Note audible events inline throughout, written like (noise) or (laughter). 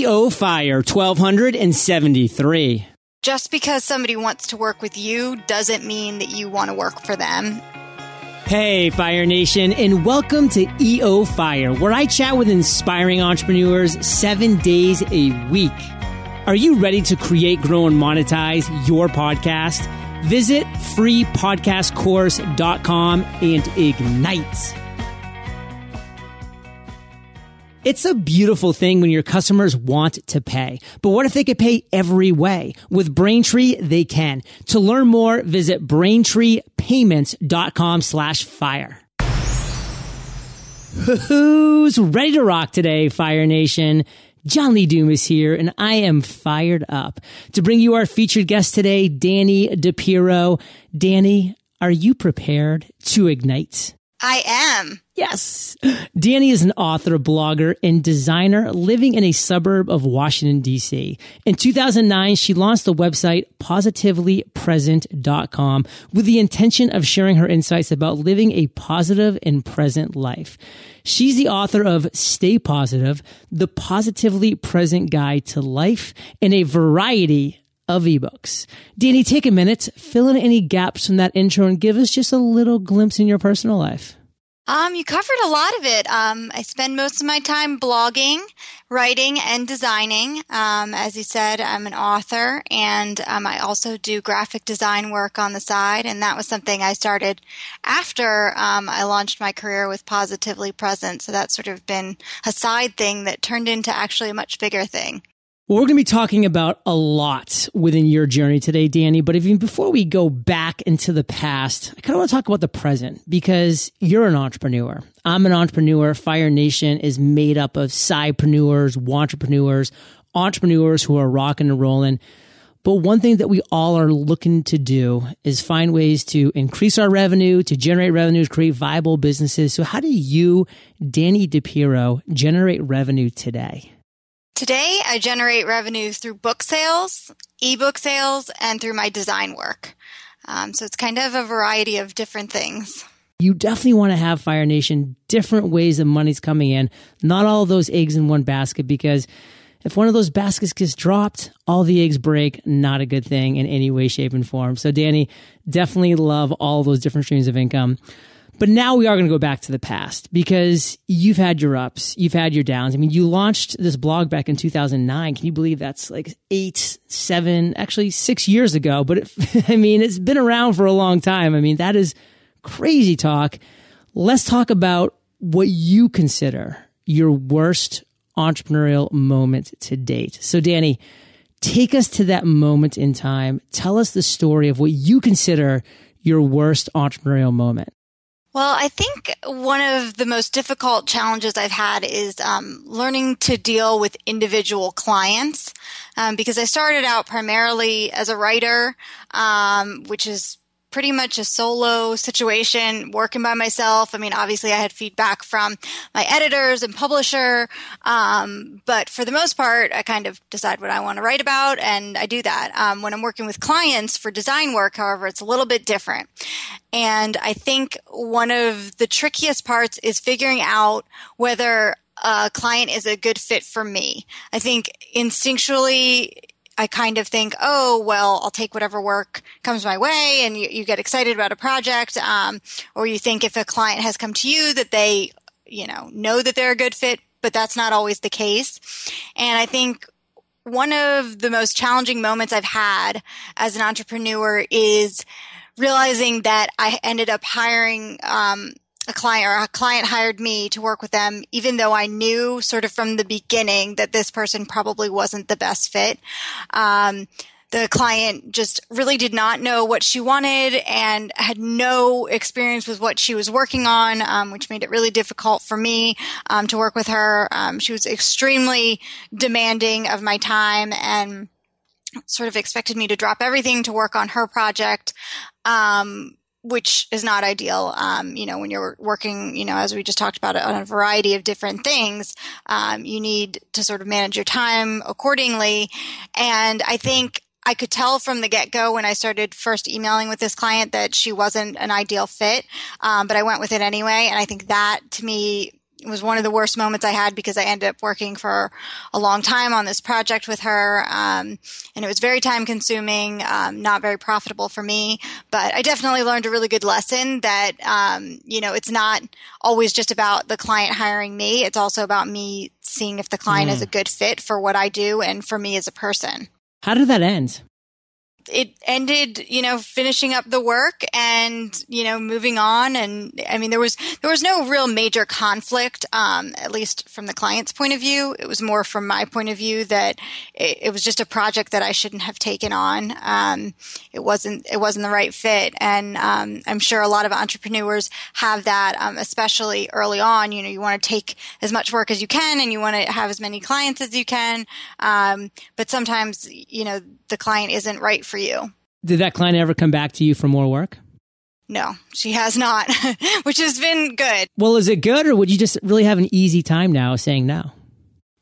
EO Fire 1273. Just because somebody wants to work with you doesn't mean that you want to work for them. Hey, Fire Nation, and welcome to EO Fire, where I chat with inspiring entrepreneurs seven days a week. Are you ready to create, grow, and monetize your podcast? Visit freepodcastcourse.com and ignite. It's a beautiful thing when your customers want to pay. But what if they could pay every way? With Braintree, they can. To learn more, visit braintreepayments.com slash fire. Who's ready to rock today, Fire Nation? John Lee is here, and I am fired up to bring you our featured guest today, Dani DiPirro. Dani, are you prepared to ignite? I am. Yes. Dani is an author, blogger, and designer living in a suburb of Washington, D.C. In 2009, she launched the website positivelypresent.com with the intention of sharing her insights about living a positive and present life. She's the author of Stay Positive, the positively present guide to life, and a variety of ebooks. Dani, take a minute, fill in any gaps from that intro and give us just a little glimpse in your personal life. Um, you covered a lot of it. Um, I spend most of my time blogging, writing, and designing. Um, as you said, I'm an author, and um, I also do graphic design work on the side. And that was something I started after um, I launched my career with Positively Present. So that's sort of been a side thing that turned into actually a much bigger thing. Well, we're going to be talking about a lot within your journey today, Dani. But even before we go back into the past, I kind of want to talk about the present because you're an entrepreneur. I'm an entrepreneur. Fire Nation is made up of sidepreneurs, entrepreneurs, entrepreneurs who are rocking and rolling. But one thing that we all are looking to do is find ways to increase our revenue, to generate revenue, to create viable businesses. So how do you, Dani DiPirro, generate revenue today? Today, I generate revenue through book sales, ebook sales, and through my design work. Um, so it's kind of a variety of different things. You definitely want to have Fire Nation different ways that money's coming in, not all those eggs in one basket, because if one of those baskets gets dropped, all the eggs break. Not a good thing in any way, shape, and form. So, Dani, definitely love all those different streams of income. But now we are going to go back to the past because you've had your ups, you've had your downs. I mean, you launched this blog back in 2009. Can you believe that's like eight, seven, actually six years ago? But it, (laughs) I mean, it's been around for a long time. I mean, that is crazy talk. Let's talk about what you consider your worst entrepreneurial moment to date. So, Dani, take us to that moment in time. Tell us the story of what you consider your worst entrepreneurial moment. Well, I think one of the most difficult challenges I've had is um, learning to deal with individual clients um, because I started out primarily as a writer, um, which is pretty much a solo situation, working by myself. I mean, obviously, I had feedback from my editors and publisher, um, but for the most part, I kind of decide what I want to write about, and I do that. Um, when I'm working with clients for design work, however, it's a little bit different. And I think one of the trickiest parts is figuring out whether a client is a good fit for me. I think instinctually I kind of think, oh, well, I'll take whatever work comes my way and you, you get excited about a project. Um, or you think if a client has come to you that they, you know, know that they're a good fit, but that's not always the case. And I think one of the most challenging moments I've had as an entrepreneur is realizing that I ended up hiring, um, a client or a client hired me to work with them, even though I knew sort of from the beginning that this person probably wasn't the best fit. Um, the client just really did not know what she wanted and had no experience with what she was working on, um, which made it really difficult for me um, to work with her. Um, she was extremely demanding of my time and sort of expected me to drop everything to work on her project. Um, which is not ideal. Um, you know, when you're working, you know, as we just talked about on a variety of different things, um, you need to sort of manage your time accordingly. And I think I could tell from the get go when I started first emailing with this client that she wasn't an ideal fit. Um, but I went with it anyway. And I think that to me was one of the worst moments I had because I ended up working for a long time on this project with her. Um, and it was very time consuming, um, not very profitable for me. But I definitely learned a really good lesson that, um, you know, it's not always just about the client hiring me. It's also about me seeing if the client mm. is a good fit for what I do and for me as a person. How did that end? It ended, you know, finishing up the work and, you know, moving on. And I mean, there was, there was no real major conflict, um, at least from the client's point of view. It was more from my point of view that it, it was just a project that I shouldn't have taken on. Um, it wasn't, it wasn't the right fit. And, um, I'm sure a lot of entrepreneurs have that, um, especially early on. You know, you want to take as much work as you can and you want to have as many clients as you can. Um, but sometimes, you know, the client isn't right for you. Did that client ever come back to you for more work? No, she has not, (laughs) which has been good. Well, is it good or would you just really have an easy time now saying no?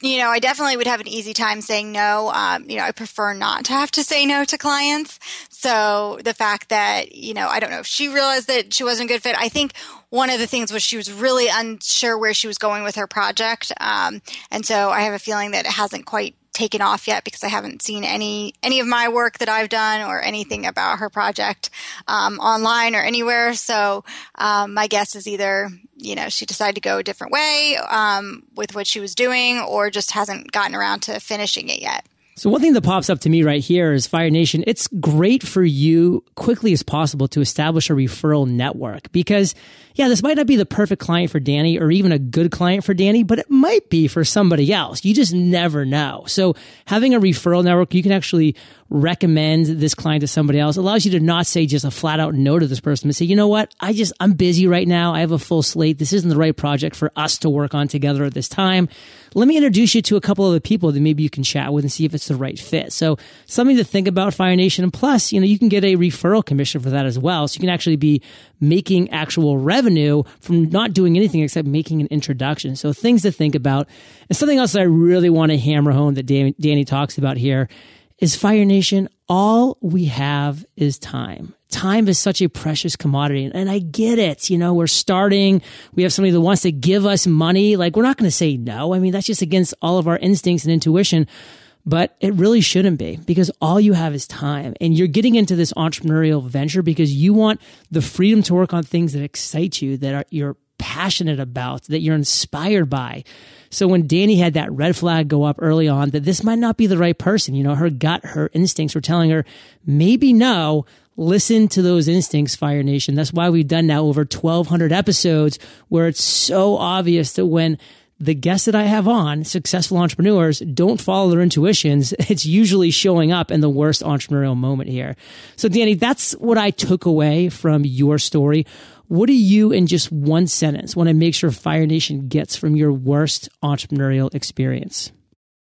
You know, I definitely would have an easy time saying no. Um, you know, I prefer not to have to say no to clients. So the fact that, you know, I don't know if she realized that she wasn't a good fit. I think one of the things was she was really unsure where she was going with her project. Um, and so I have a feeling that it hasn't quite taken off yet because I haven't seen any any of my work that I've done or anything about her project um, online or anywhere. So um, my guess is either you know she decided to go a different way um, with what she was doing or just hasn't gotten around to finishing it yet. So one thing that pops up to me right here is Fire Nation. It's great for you quickly as possible to establish a referral network because yeah, this might not be the perfect client for Dani or even a good client for Dani, but it might be for somebody else. You just never know. So having a referral network, you can actually recommend this client to somebody else allows you to not say just a flat out no to this person, but say, you know what? I just, I'm busy right now. I have a full slate. This isn't the right project for us to work on together at this time. Let me introduce you to a couple of the people that maybe you can chat with and see if it's the right fit. So something to think about Fire Nation. And plus, you know, you can get a referral commission for that as well. So you can actually be making actual revenue from not doing anything except making an introduction. So things to think about. And something else that I really want to hammer home that Dani talks about here is Fire Nation, all we have is time. Time is such a precious commodity. And I get it. You know, we're starting. We have somebody that wants to give us money. Like, we're not going to say no. I mean, that's just against all of our instincts and intuition. But it really shouldn't be because all you have is time. And you're getting into this entrepreneurial venture because you want the freedom to work on things that excite you, that are, you're passionate about, that you're inspired by. So when Dani had that red flag go up early on that this might not be the right person, you know, her gut, her instincts were telling her, maybe no, listen to those instincts, Fire Nation. That's why we've done now over 1200 episodes where it's so obvious that when the guests that I have on, successful entrepreneurs, don't follow their intuitions. (laughs) It's usually showing up in the worst entrepreneurial moment here. So Dani, that's what I took away from your story. What do you, in just one sentence, want to make sure Fire Nation gets from your worst entrepreneurial experience?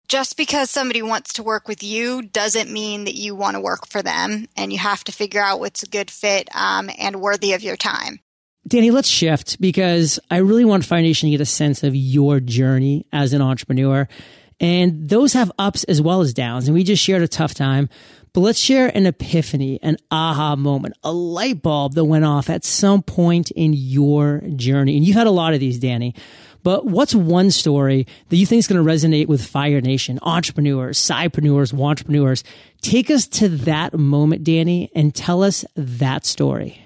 Just because somebody wants to work with you doesn't mean that you want to work for them, and you have to figure out what's a good fit um, and worthy of your time. Dani, let's shift because I really want Fire Nation to get a sense of your journey as an entrepreneur. And those have ups as well as downs. And we just shared a tough time. But let's share an epiphany, an aha moment, a light bulb that went off at some point in your journey. And you've had a lot of these, Dani. But what's one story that you think is going to resonate with Fire Nation, entrepreneurs, sidepreneurs, entrepreneurs? Take us to that moment, Dani, and tell us that story.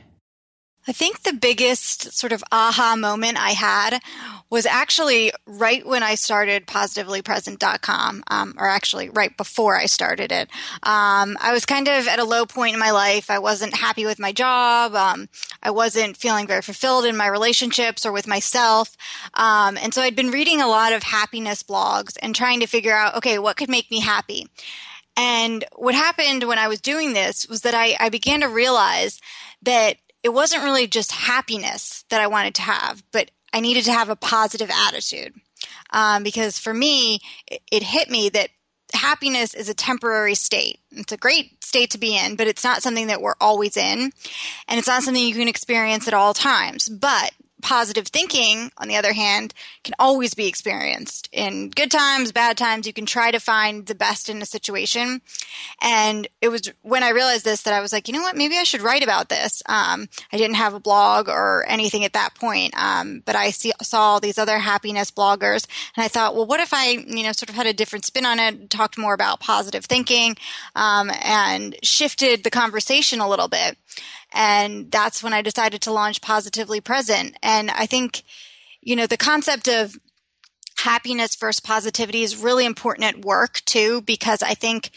I think the biggest sort of aha moment I had was actually right when I started positivelypresent.com, um, or actually right before I started it. Um, I was kind of at a low point in my life. I wasn't happy with my job. Um, I wasn't feeling very fulfilled in my relationships or with myself. Um, and so I'd been reading a lot of happiness blogs and trying to figure out, okay, what could make me happy? And what happened when I was doing this was that I, I began to realize that it wasn't really just happiness that I wanted to have, but I needed to have a positive attitude. Um, because for me, it, it hit me that happiness is a temporary state. It's a great state to be in, but it's not something that we're always in. And it's not something you can experience at all times. But positive thinking, on the other hand, can always be experienced in good times, bad times. You can try to find the best in a situation. And it was when I realized this that I was like, you know what, maybe I should write about this. Um, I didn't have a blog or anything at that point, um, but I see, saw all these other happiness bloggers, and I thought, well, what if I, you know, sort of had a different spin on it, talked more about positive thinking, um, and shifted the conversation a little bit. And that's when I decided to launch Positively Present. And I think, you know, the concept of happiness versus positivity is really important at work too, because I think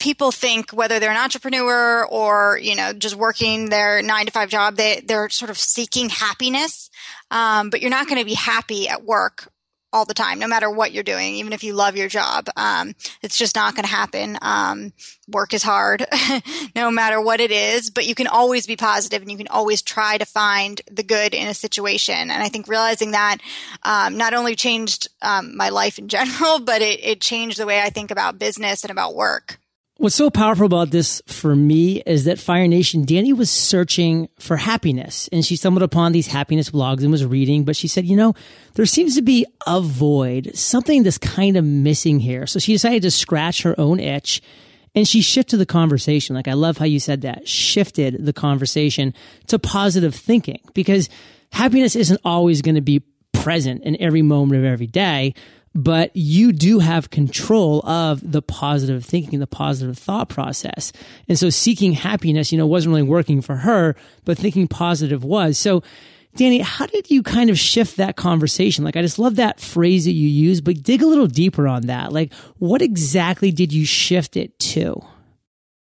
people think whether they're an entrepreneur or you know just working their nine to five job they they're sort of seeking happiness um, but you're not going to be happy at work all the time, no matter what you're doing, even if you love your job. Um, it's just not going to happen. Um, work is hard, (laughs) no matter what it is, but you can always be positive and you can always try to find the good in a situation. And I think realizing that um, not only changed um, my life in (laughs) general, but it, it changed the way I think about business and about work. What's so powerful about this for me is that Fire Nation, Dani was searching for happiness and she stumbled upon these happiness blogs and was reading, but she said, you know, there seems to be a void, something that's kind of missing here. So she decided to scratch her own itch and she shifted the conversation. Like I love how you said that, shifted the conversation to positive thinking because happiness isn't always going to be present in every moment of every day but you do have control of the positive thinking, the positive thought process. And so seeking happiness, you know, wasn't really working for her, but thinking positive was. So, Dani, how did you kind of shift that conversation? Like, I just love that phrase that you use, but dig a little deeper on that. Like, what exactly did you shift it to?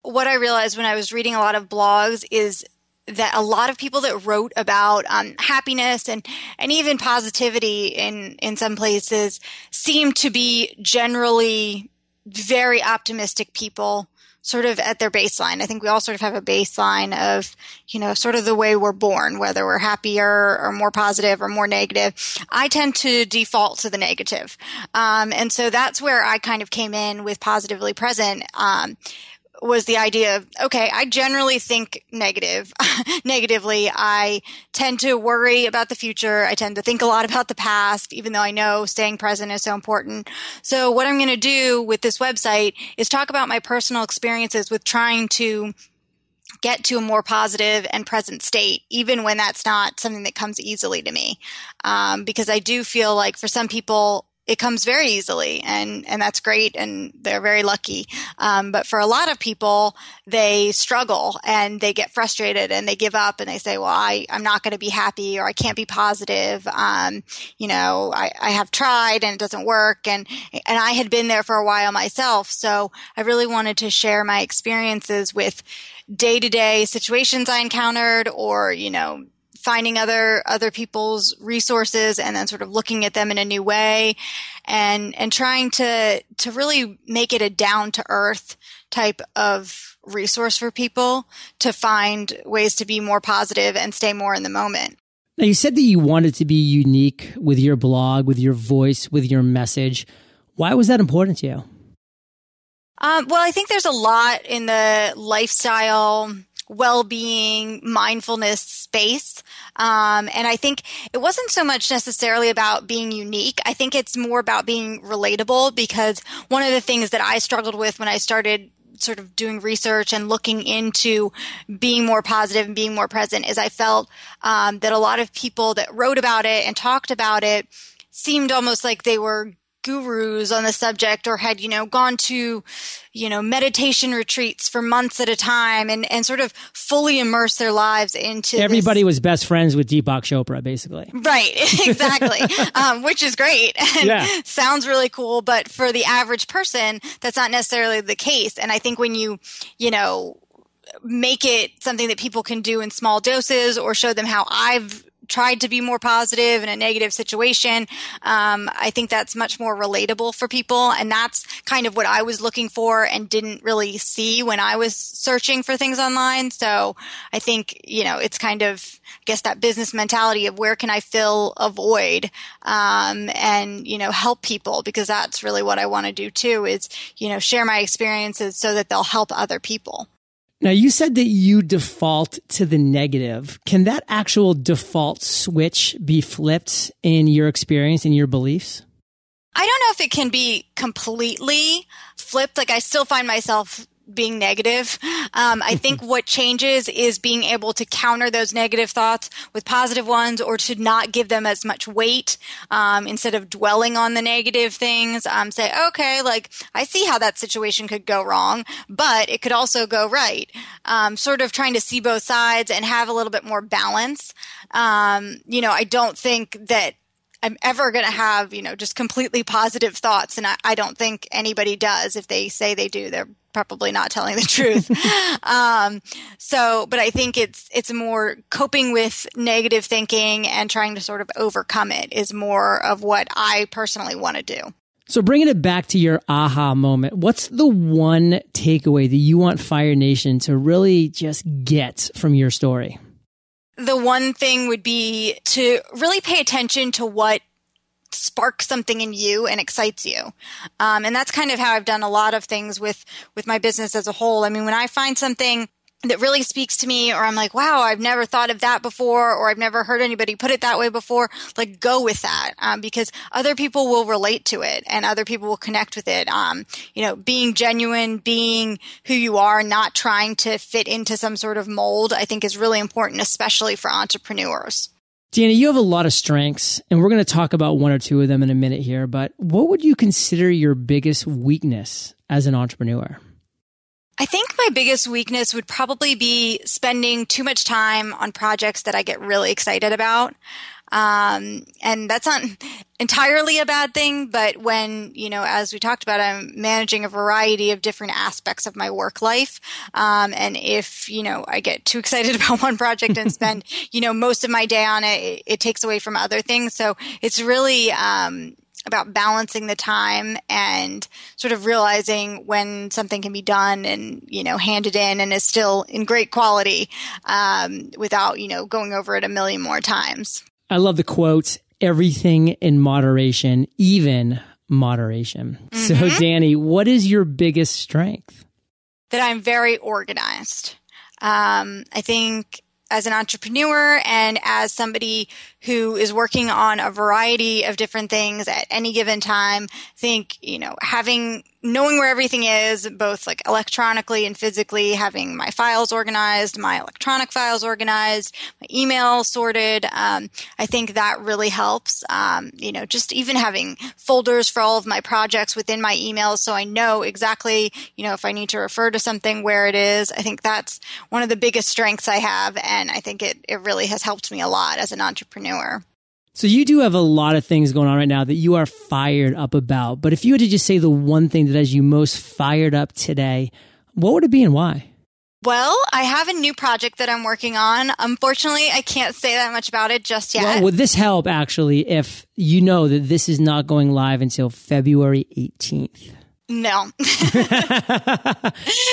What I realized when I was reading a lot of blogs is that a lot of people that wrote about um, happiness and and even positivity in in some places seem to be generally very optimistic people sort of at their baseline. I think we all sort of have a baseline of, you know, sort of the way we're born, whether we're happier or more positive or more negative. I tend to default to the negative. Um, and so that's where I kind of came in with positively present. Um, was the idea of okay i generally think negative (laughs) negatively. I tend to worry about the future. I tend to think a lot about the past even though i know staying present is so important. So what i'm going to do with this website is talk about my personal experiences with trying to get to a more positive and present state, even when that's not something that comes easily to me. Um, because I do feel like for some people, it comes very easily and and that's great and they're very lucky. Um, but for a lot of people they struggle and they get frustrated and they give up and they say well I, i'm not going to be happy or i can't be positive. Um, you know I, I have tried and it doesn't work and and i had been there for a while myself so i really wanted to share my experiences with day to day situations I encountered or, you know, finding other other people's resources and then sort of looking at them in a new way and and trying to to really make it a down to earth type of resource for people to find ways to be more positive and stay more in the moment. Now you said that you wanted to be unique with your blog, with your voice, with your message. Why was that important to you? Um, well, I think there's a lot in the lifestyle well-being mindfulness space. Um, and i think it wasn't so much necessarily about being unique. I think it's more about being relatable because one of the things that i struggled with when i started sort of doing research and looking into being more positive and being more present is i felt um, that a lot of people that wrote about it and talked about it seemed almost like they were gurus on the subject or had, you know, gone to, you know, meditation retreats for months at a time and, and sort of fully immerse their lives into Everybody this. was best friends with Deepak Chopra, basically. Right, (laughs) exactly. (laughs) um, which is great and yeah. sounds really cool. But for the average person, that's not necessarily the case. And I think when you, you know, make it something that people can do in small doses or show them how I've tried to be more positive in a negative situation. Um, I think that's much more relatable for people. And that's kind of what I was looking for and didn't really see when I was searching for things online. So I think, you know, it's kind of, I guess that business mentality of where can I fill a void, um, and, you know, help people because that's really what I want to do too is, you know, share my experiences so that they'll help other people. Now, you said that you default to the negative. Can that actual default switch be flipped in your experience and your beliefs? I don't know if it can be completely flipped. Like, I still find myself being negative. Um, I think (laughs) what changes is being able to counter those negative thoughts with positive ones or to not give them as much weight um, instead of dwelling on the negative things. Um, say, okay, like I see how that situation could go wrong, but it could also go right. Um, sort of trying to see both sides and have a little bit more balance. Um, you know, I don't think that I'm ever going to have, you know, just completely positive thoughts. And I, I, don't think anybody does. If they say they do, they're probably not telling the (laughs) truth. um, so, but I think it's it's more coping with negative thinking and trying to sort of overcome it is more of what I personally want to do. So, bringing it back to your aha moment, what's the one takeaway that you want Fire Nation to really just get from your story? The one thing would be to really pay attention to what sparks something in you and excites you. Um, and that's kind of how I've done a lot of things with, with my business as a whole. I mean, when I find something that really speaks to me or I'm like, wow, I've never thought of that before or I've never heard anybody put it that way before, like go with that. Um, because other people will relate to it and other people will connect with it. Um, you know, being genuine, being who you are, not trying to fit into some sort of mold, I think is really important, especially for entrepreneurs. Dani, you have a lot of strengths, and we're going to talk about one or two of them in a minute here. But what would you consider your biggest weakness as an entrepreneur? I think my biggest weakness would probably be spending too much time on projects that I get really excited about. Um, and that's not entirely a bad thing, but when, you know, as we talked about, I'm managing a variety of different aspects of my work life. Um, and if, you know, I get too excited (laughs) about one project and spend, you know, most of my day on it, it, it takes away from other things. So it's really, um, about balancing the time and sort of realizing when something can be done and you know handed in and is still in great quality um, without you know going over it a million more times I love the quote, everything in moderation, even moderation. Mm-hmm. So, Dani, what is your biggest strength? That I'm very organized. Um, I think as an entrepreneur and as somebody who is working on a variety of different things at any given time, think, you know, having knowing where everything is, both like electronically and physically, having my files organized, my electronic files organized, my email sorted. Um, I think that really helps. Um, you know, just even having folders for all of my projects within my emails so I know exactly, you know, if I need to refer to something where it is. I think that's one of the biggest strengths I have. And I think it, it really has helped me a lot as an entrepreneur. So you do have a lot of things going on right now that you are fired up about. But if you had to just say the one thing that has you most fired up today, what would it be and why? Well, I have a new project that I'm working on. Unfortunately, I can't say that much about it just yet. Well, would this help actually if you know that this is not going live until February 18th? No. (laughs) (laughs)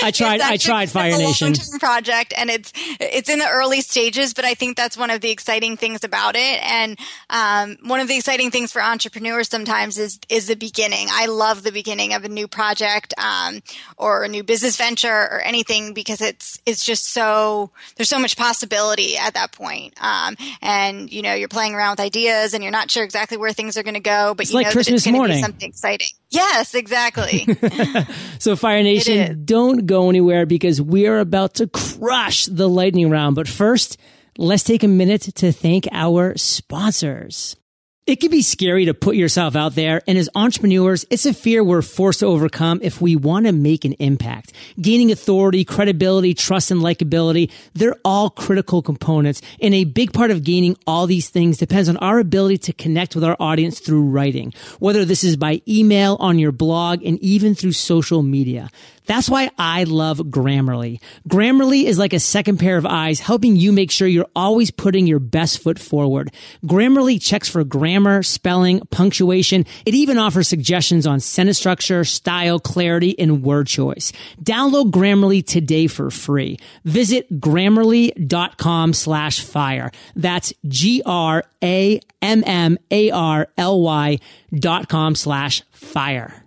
I tried. I tried Fire Nation project, and it's it's in the early stages. But I think that's one of the exciting things about it, and um, one of the exciting things for entrepreneurs sometimes is is the beginning. I love the beginning of a new project um, or a new business venture or anything because it's it's just so there's so much possibility at that point. Um, and you know you're playing around with ideas, and you're not sure exactly where things are going to go, but it's you like know Christmas that it's morning. something exciting. Yes, exactly. (laughs) so Fire Nation, don't go anywhere because we are about to crush the lightning round. But first, let's take a minute to thank our sponsors. It can be scary to put yourself out there. And as entrepreneurs, it's a fear we're forced to overcome if we want to make an impact. Gaining authority, credibility, trust, and likability, they're all critical components. And a big part of gaining all these things depends on our ability to connect with our audience through writing, whether this is by email, on your blog, and even through social media. That's why I love Grammarly. Grammarly is like a second pair of eyes, helping you make sure you're always putting your best foot forward. Grammarly checks for grammar, spelling, punctuation. It even offers suggestions on sentence structure, style, clarity, and word choice. Download Grammarly today for free. Visit grammarly.com slash fire. That's G-R-A-M-M-A-R-L-Y dot com slash fire.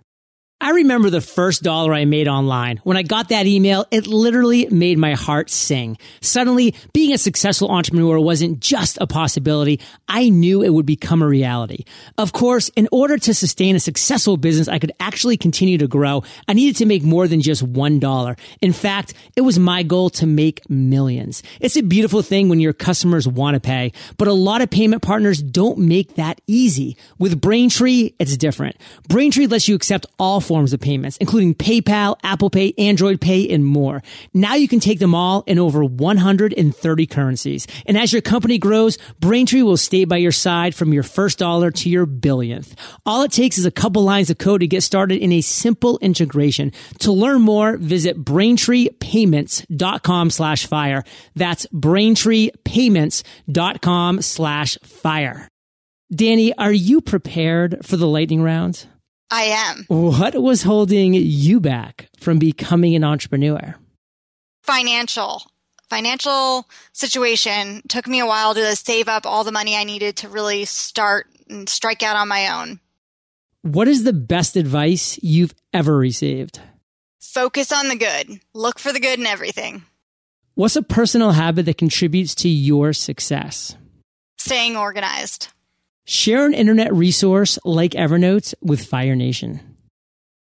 I remember the first dollar I made online. When I got that email, it literally made my heart sing. Suddenly, being a successful entrepreneur wasn't just a possibility. I knew it would become a reality. Of course, in order to sustain a successful business I could actually continue to grow, I needed to make more than just one dollar. In fact, it was my goal to make millions. It's a beautiful thing when your customers want to pay, but a lot of payment partners don't make that easy. With Braintree, it's different. Braintree lets you accept all forms of payments, including PayPal, Apple Pay, Android Pay, and more. Now you can take them all in over 130 currencies. And as your company grows, Braintree will stay by your side from your first dollar to your billionth. All it takes is a couple lines of code to get started in a simple integration. To learn more, visit braintreepayments.com slash fire. That's braintreepayments.com slash fire. Dani, are you prepared for the lightning round? I am. What was holding you back from becoming an entrepreneur? Financial. Financial situation took me a while to save up all the money I needed to really start and strike out on my own. What is the best advice you've ever received? Focus on the good. Look for the good in everything. What's a personal habit that contributes to your success? Staying organized. Share an internet resource like Evernote with Fire Nation.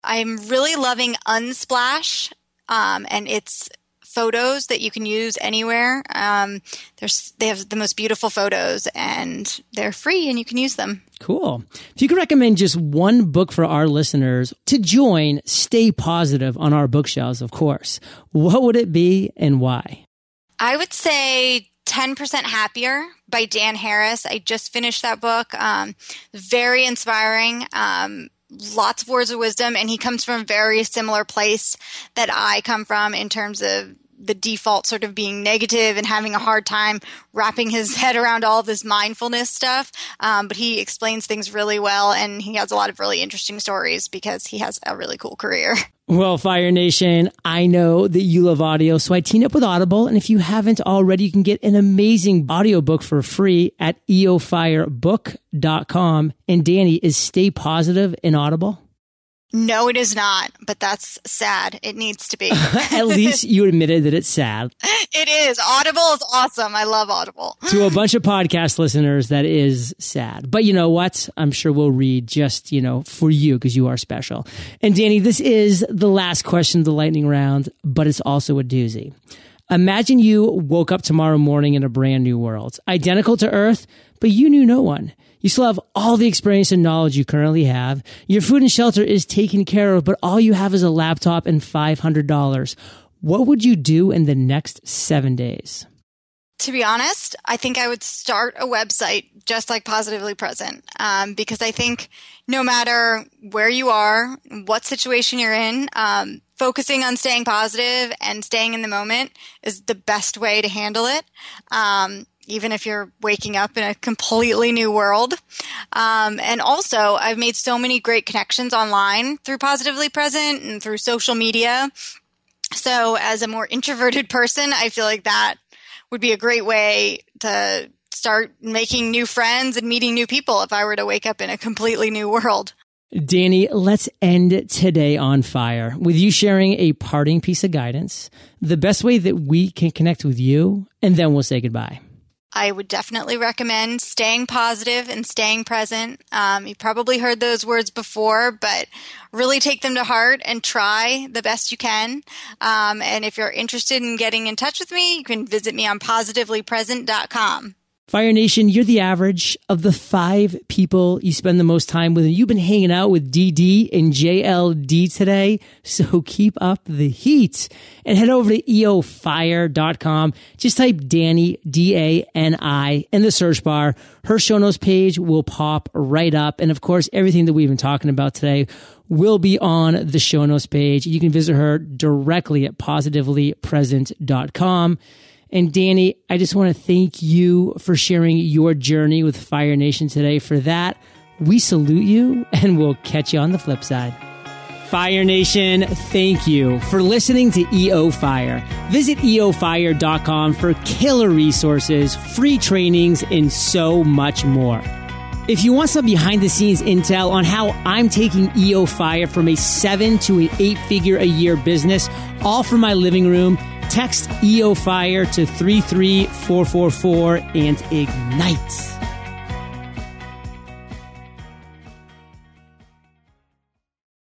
I'm really loving Unsplash, um, and it's photos that you can use anywhere. Um, there's they have the most beautiful photos, and they're free, and you can use them. Cool. If you could recommend just one book for our listeners to join, stay positive on our bookshelves, of course. What would it be, and why? I would say 10% Happier by Dan Harris. I just finished that book. Um, very inspiring. Um, lots of words of wisdom, and he comes from a very similar place that I come from in terms of the default sort of being negative and having a hard time wrapping his (laughs) head around all this mindfulness stuff. Um, but he explains things really well, and he has a lot of really interesting stories because he has a really cool career. (laughs) Well, Fire Nation, I know that you love audio, so I teamed up with Audible. And if you haven't already, you can get an amazing audiobook for free at eofirebook.com. And Dani, is Stay Positive in Audible? No, it is not, but that's sad. It needs to be. (laughs) At (laughs) least you admitted that it's sad. It is. Audible is awesome. I love Audible. (gasps) to a bunch of podcast listeners, that is sad. But you know what? I'm sure we'll read just, you know, for you because you are special. And Dani, this is the last question of the lightning round, but it's also a doozy. Imagine you woke up tomorrow morning in a brand new world, identical to Earth, but you knew no one. You still have all the experience and knowledge you currently have. Your food and shelter is taken care of, but all you have is a laptop and $500. What would you do in the next seven days? To be honest, I think I would start a website just like Positively Present um, because I think no matter where you are, what situation you're in, um, focusing on staying positive and staying in the moment is the best way to handle it. Um, even if you're waking up in a completely new world. Um, and also, I've made so many great connections online through Positively Present and through social media. So, as a more introverted person, I feel like that would be a great way to start making new friends and meeting new people if I were to wake up in a completely new world. Dani, let's end today on fire with you sharing a parting piece of guidance, the best way that we can connect with you, and then we'll say goodbye. I would definitely recommend staying positive and staying present. Um, you probably heard those words before, but really take them to heart and try the best you can. Um, and if you're interested in getting in touch with me, you can visit me on positivelypresent.com. Fire Nation, you're the average of the five people you spend the most time with. And you've been hanging out with DD and JLD today. (laughs) So keep up the heat and head over to eofire.com. Just type Dani, D-A-N-I in the search bar. Her show notes page will pop right up. And of course, everything that we've been talking about today will be on the show notes page. You can visit her directly at positivelypresent.com. And Dani, I just want to thank you for sharing your journey with Fire Nation today. For that, we salute you (laughs) and we'll catch you on the flip side. Fire Nation, thank you for listening to EO Fire. Visit eofire.com for killer resources, free trainings, and so much more. If you want some behind the scenes intel on how I'm taking EO Fire from a seven to an eight figure a year business, all from my living room, text EO Fire to 33444 and ignite.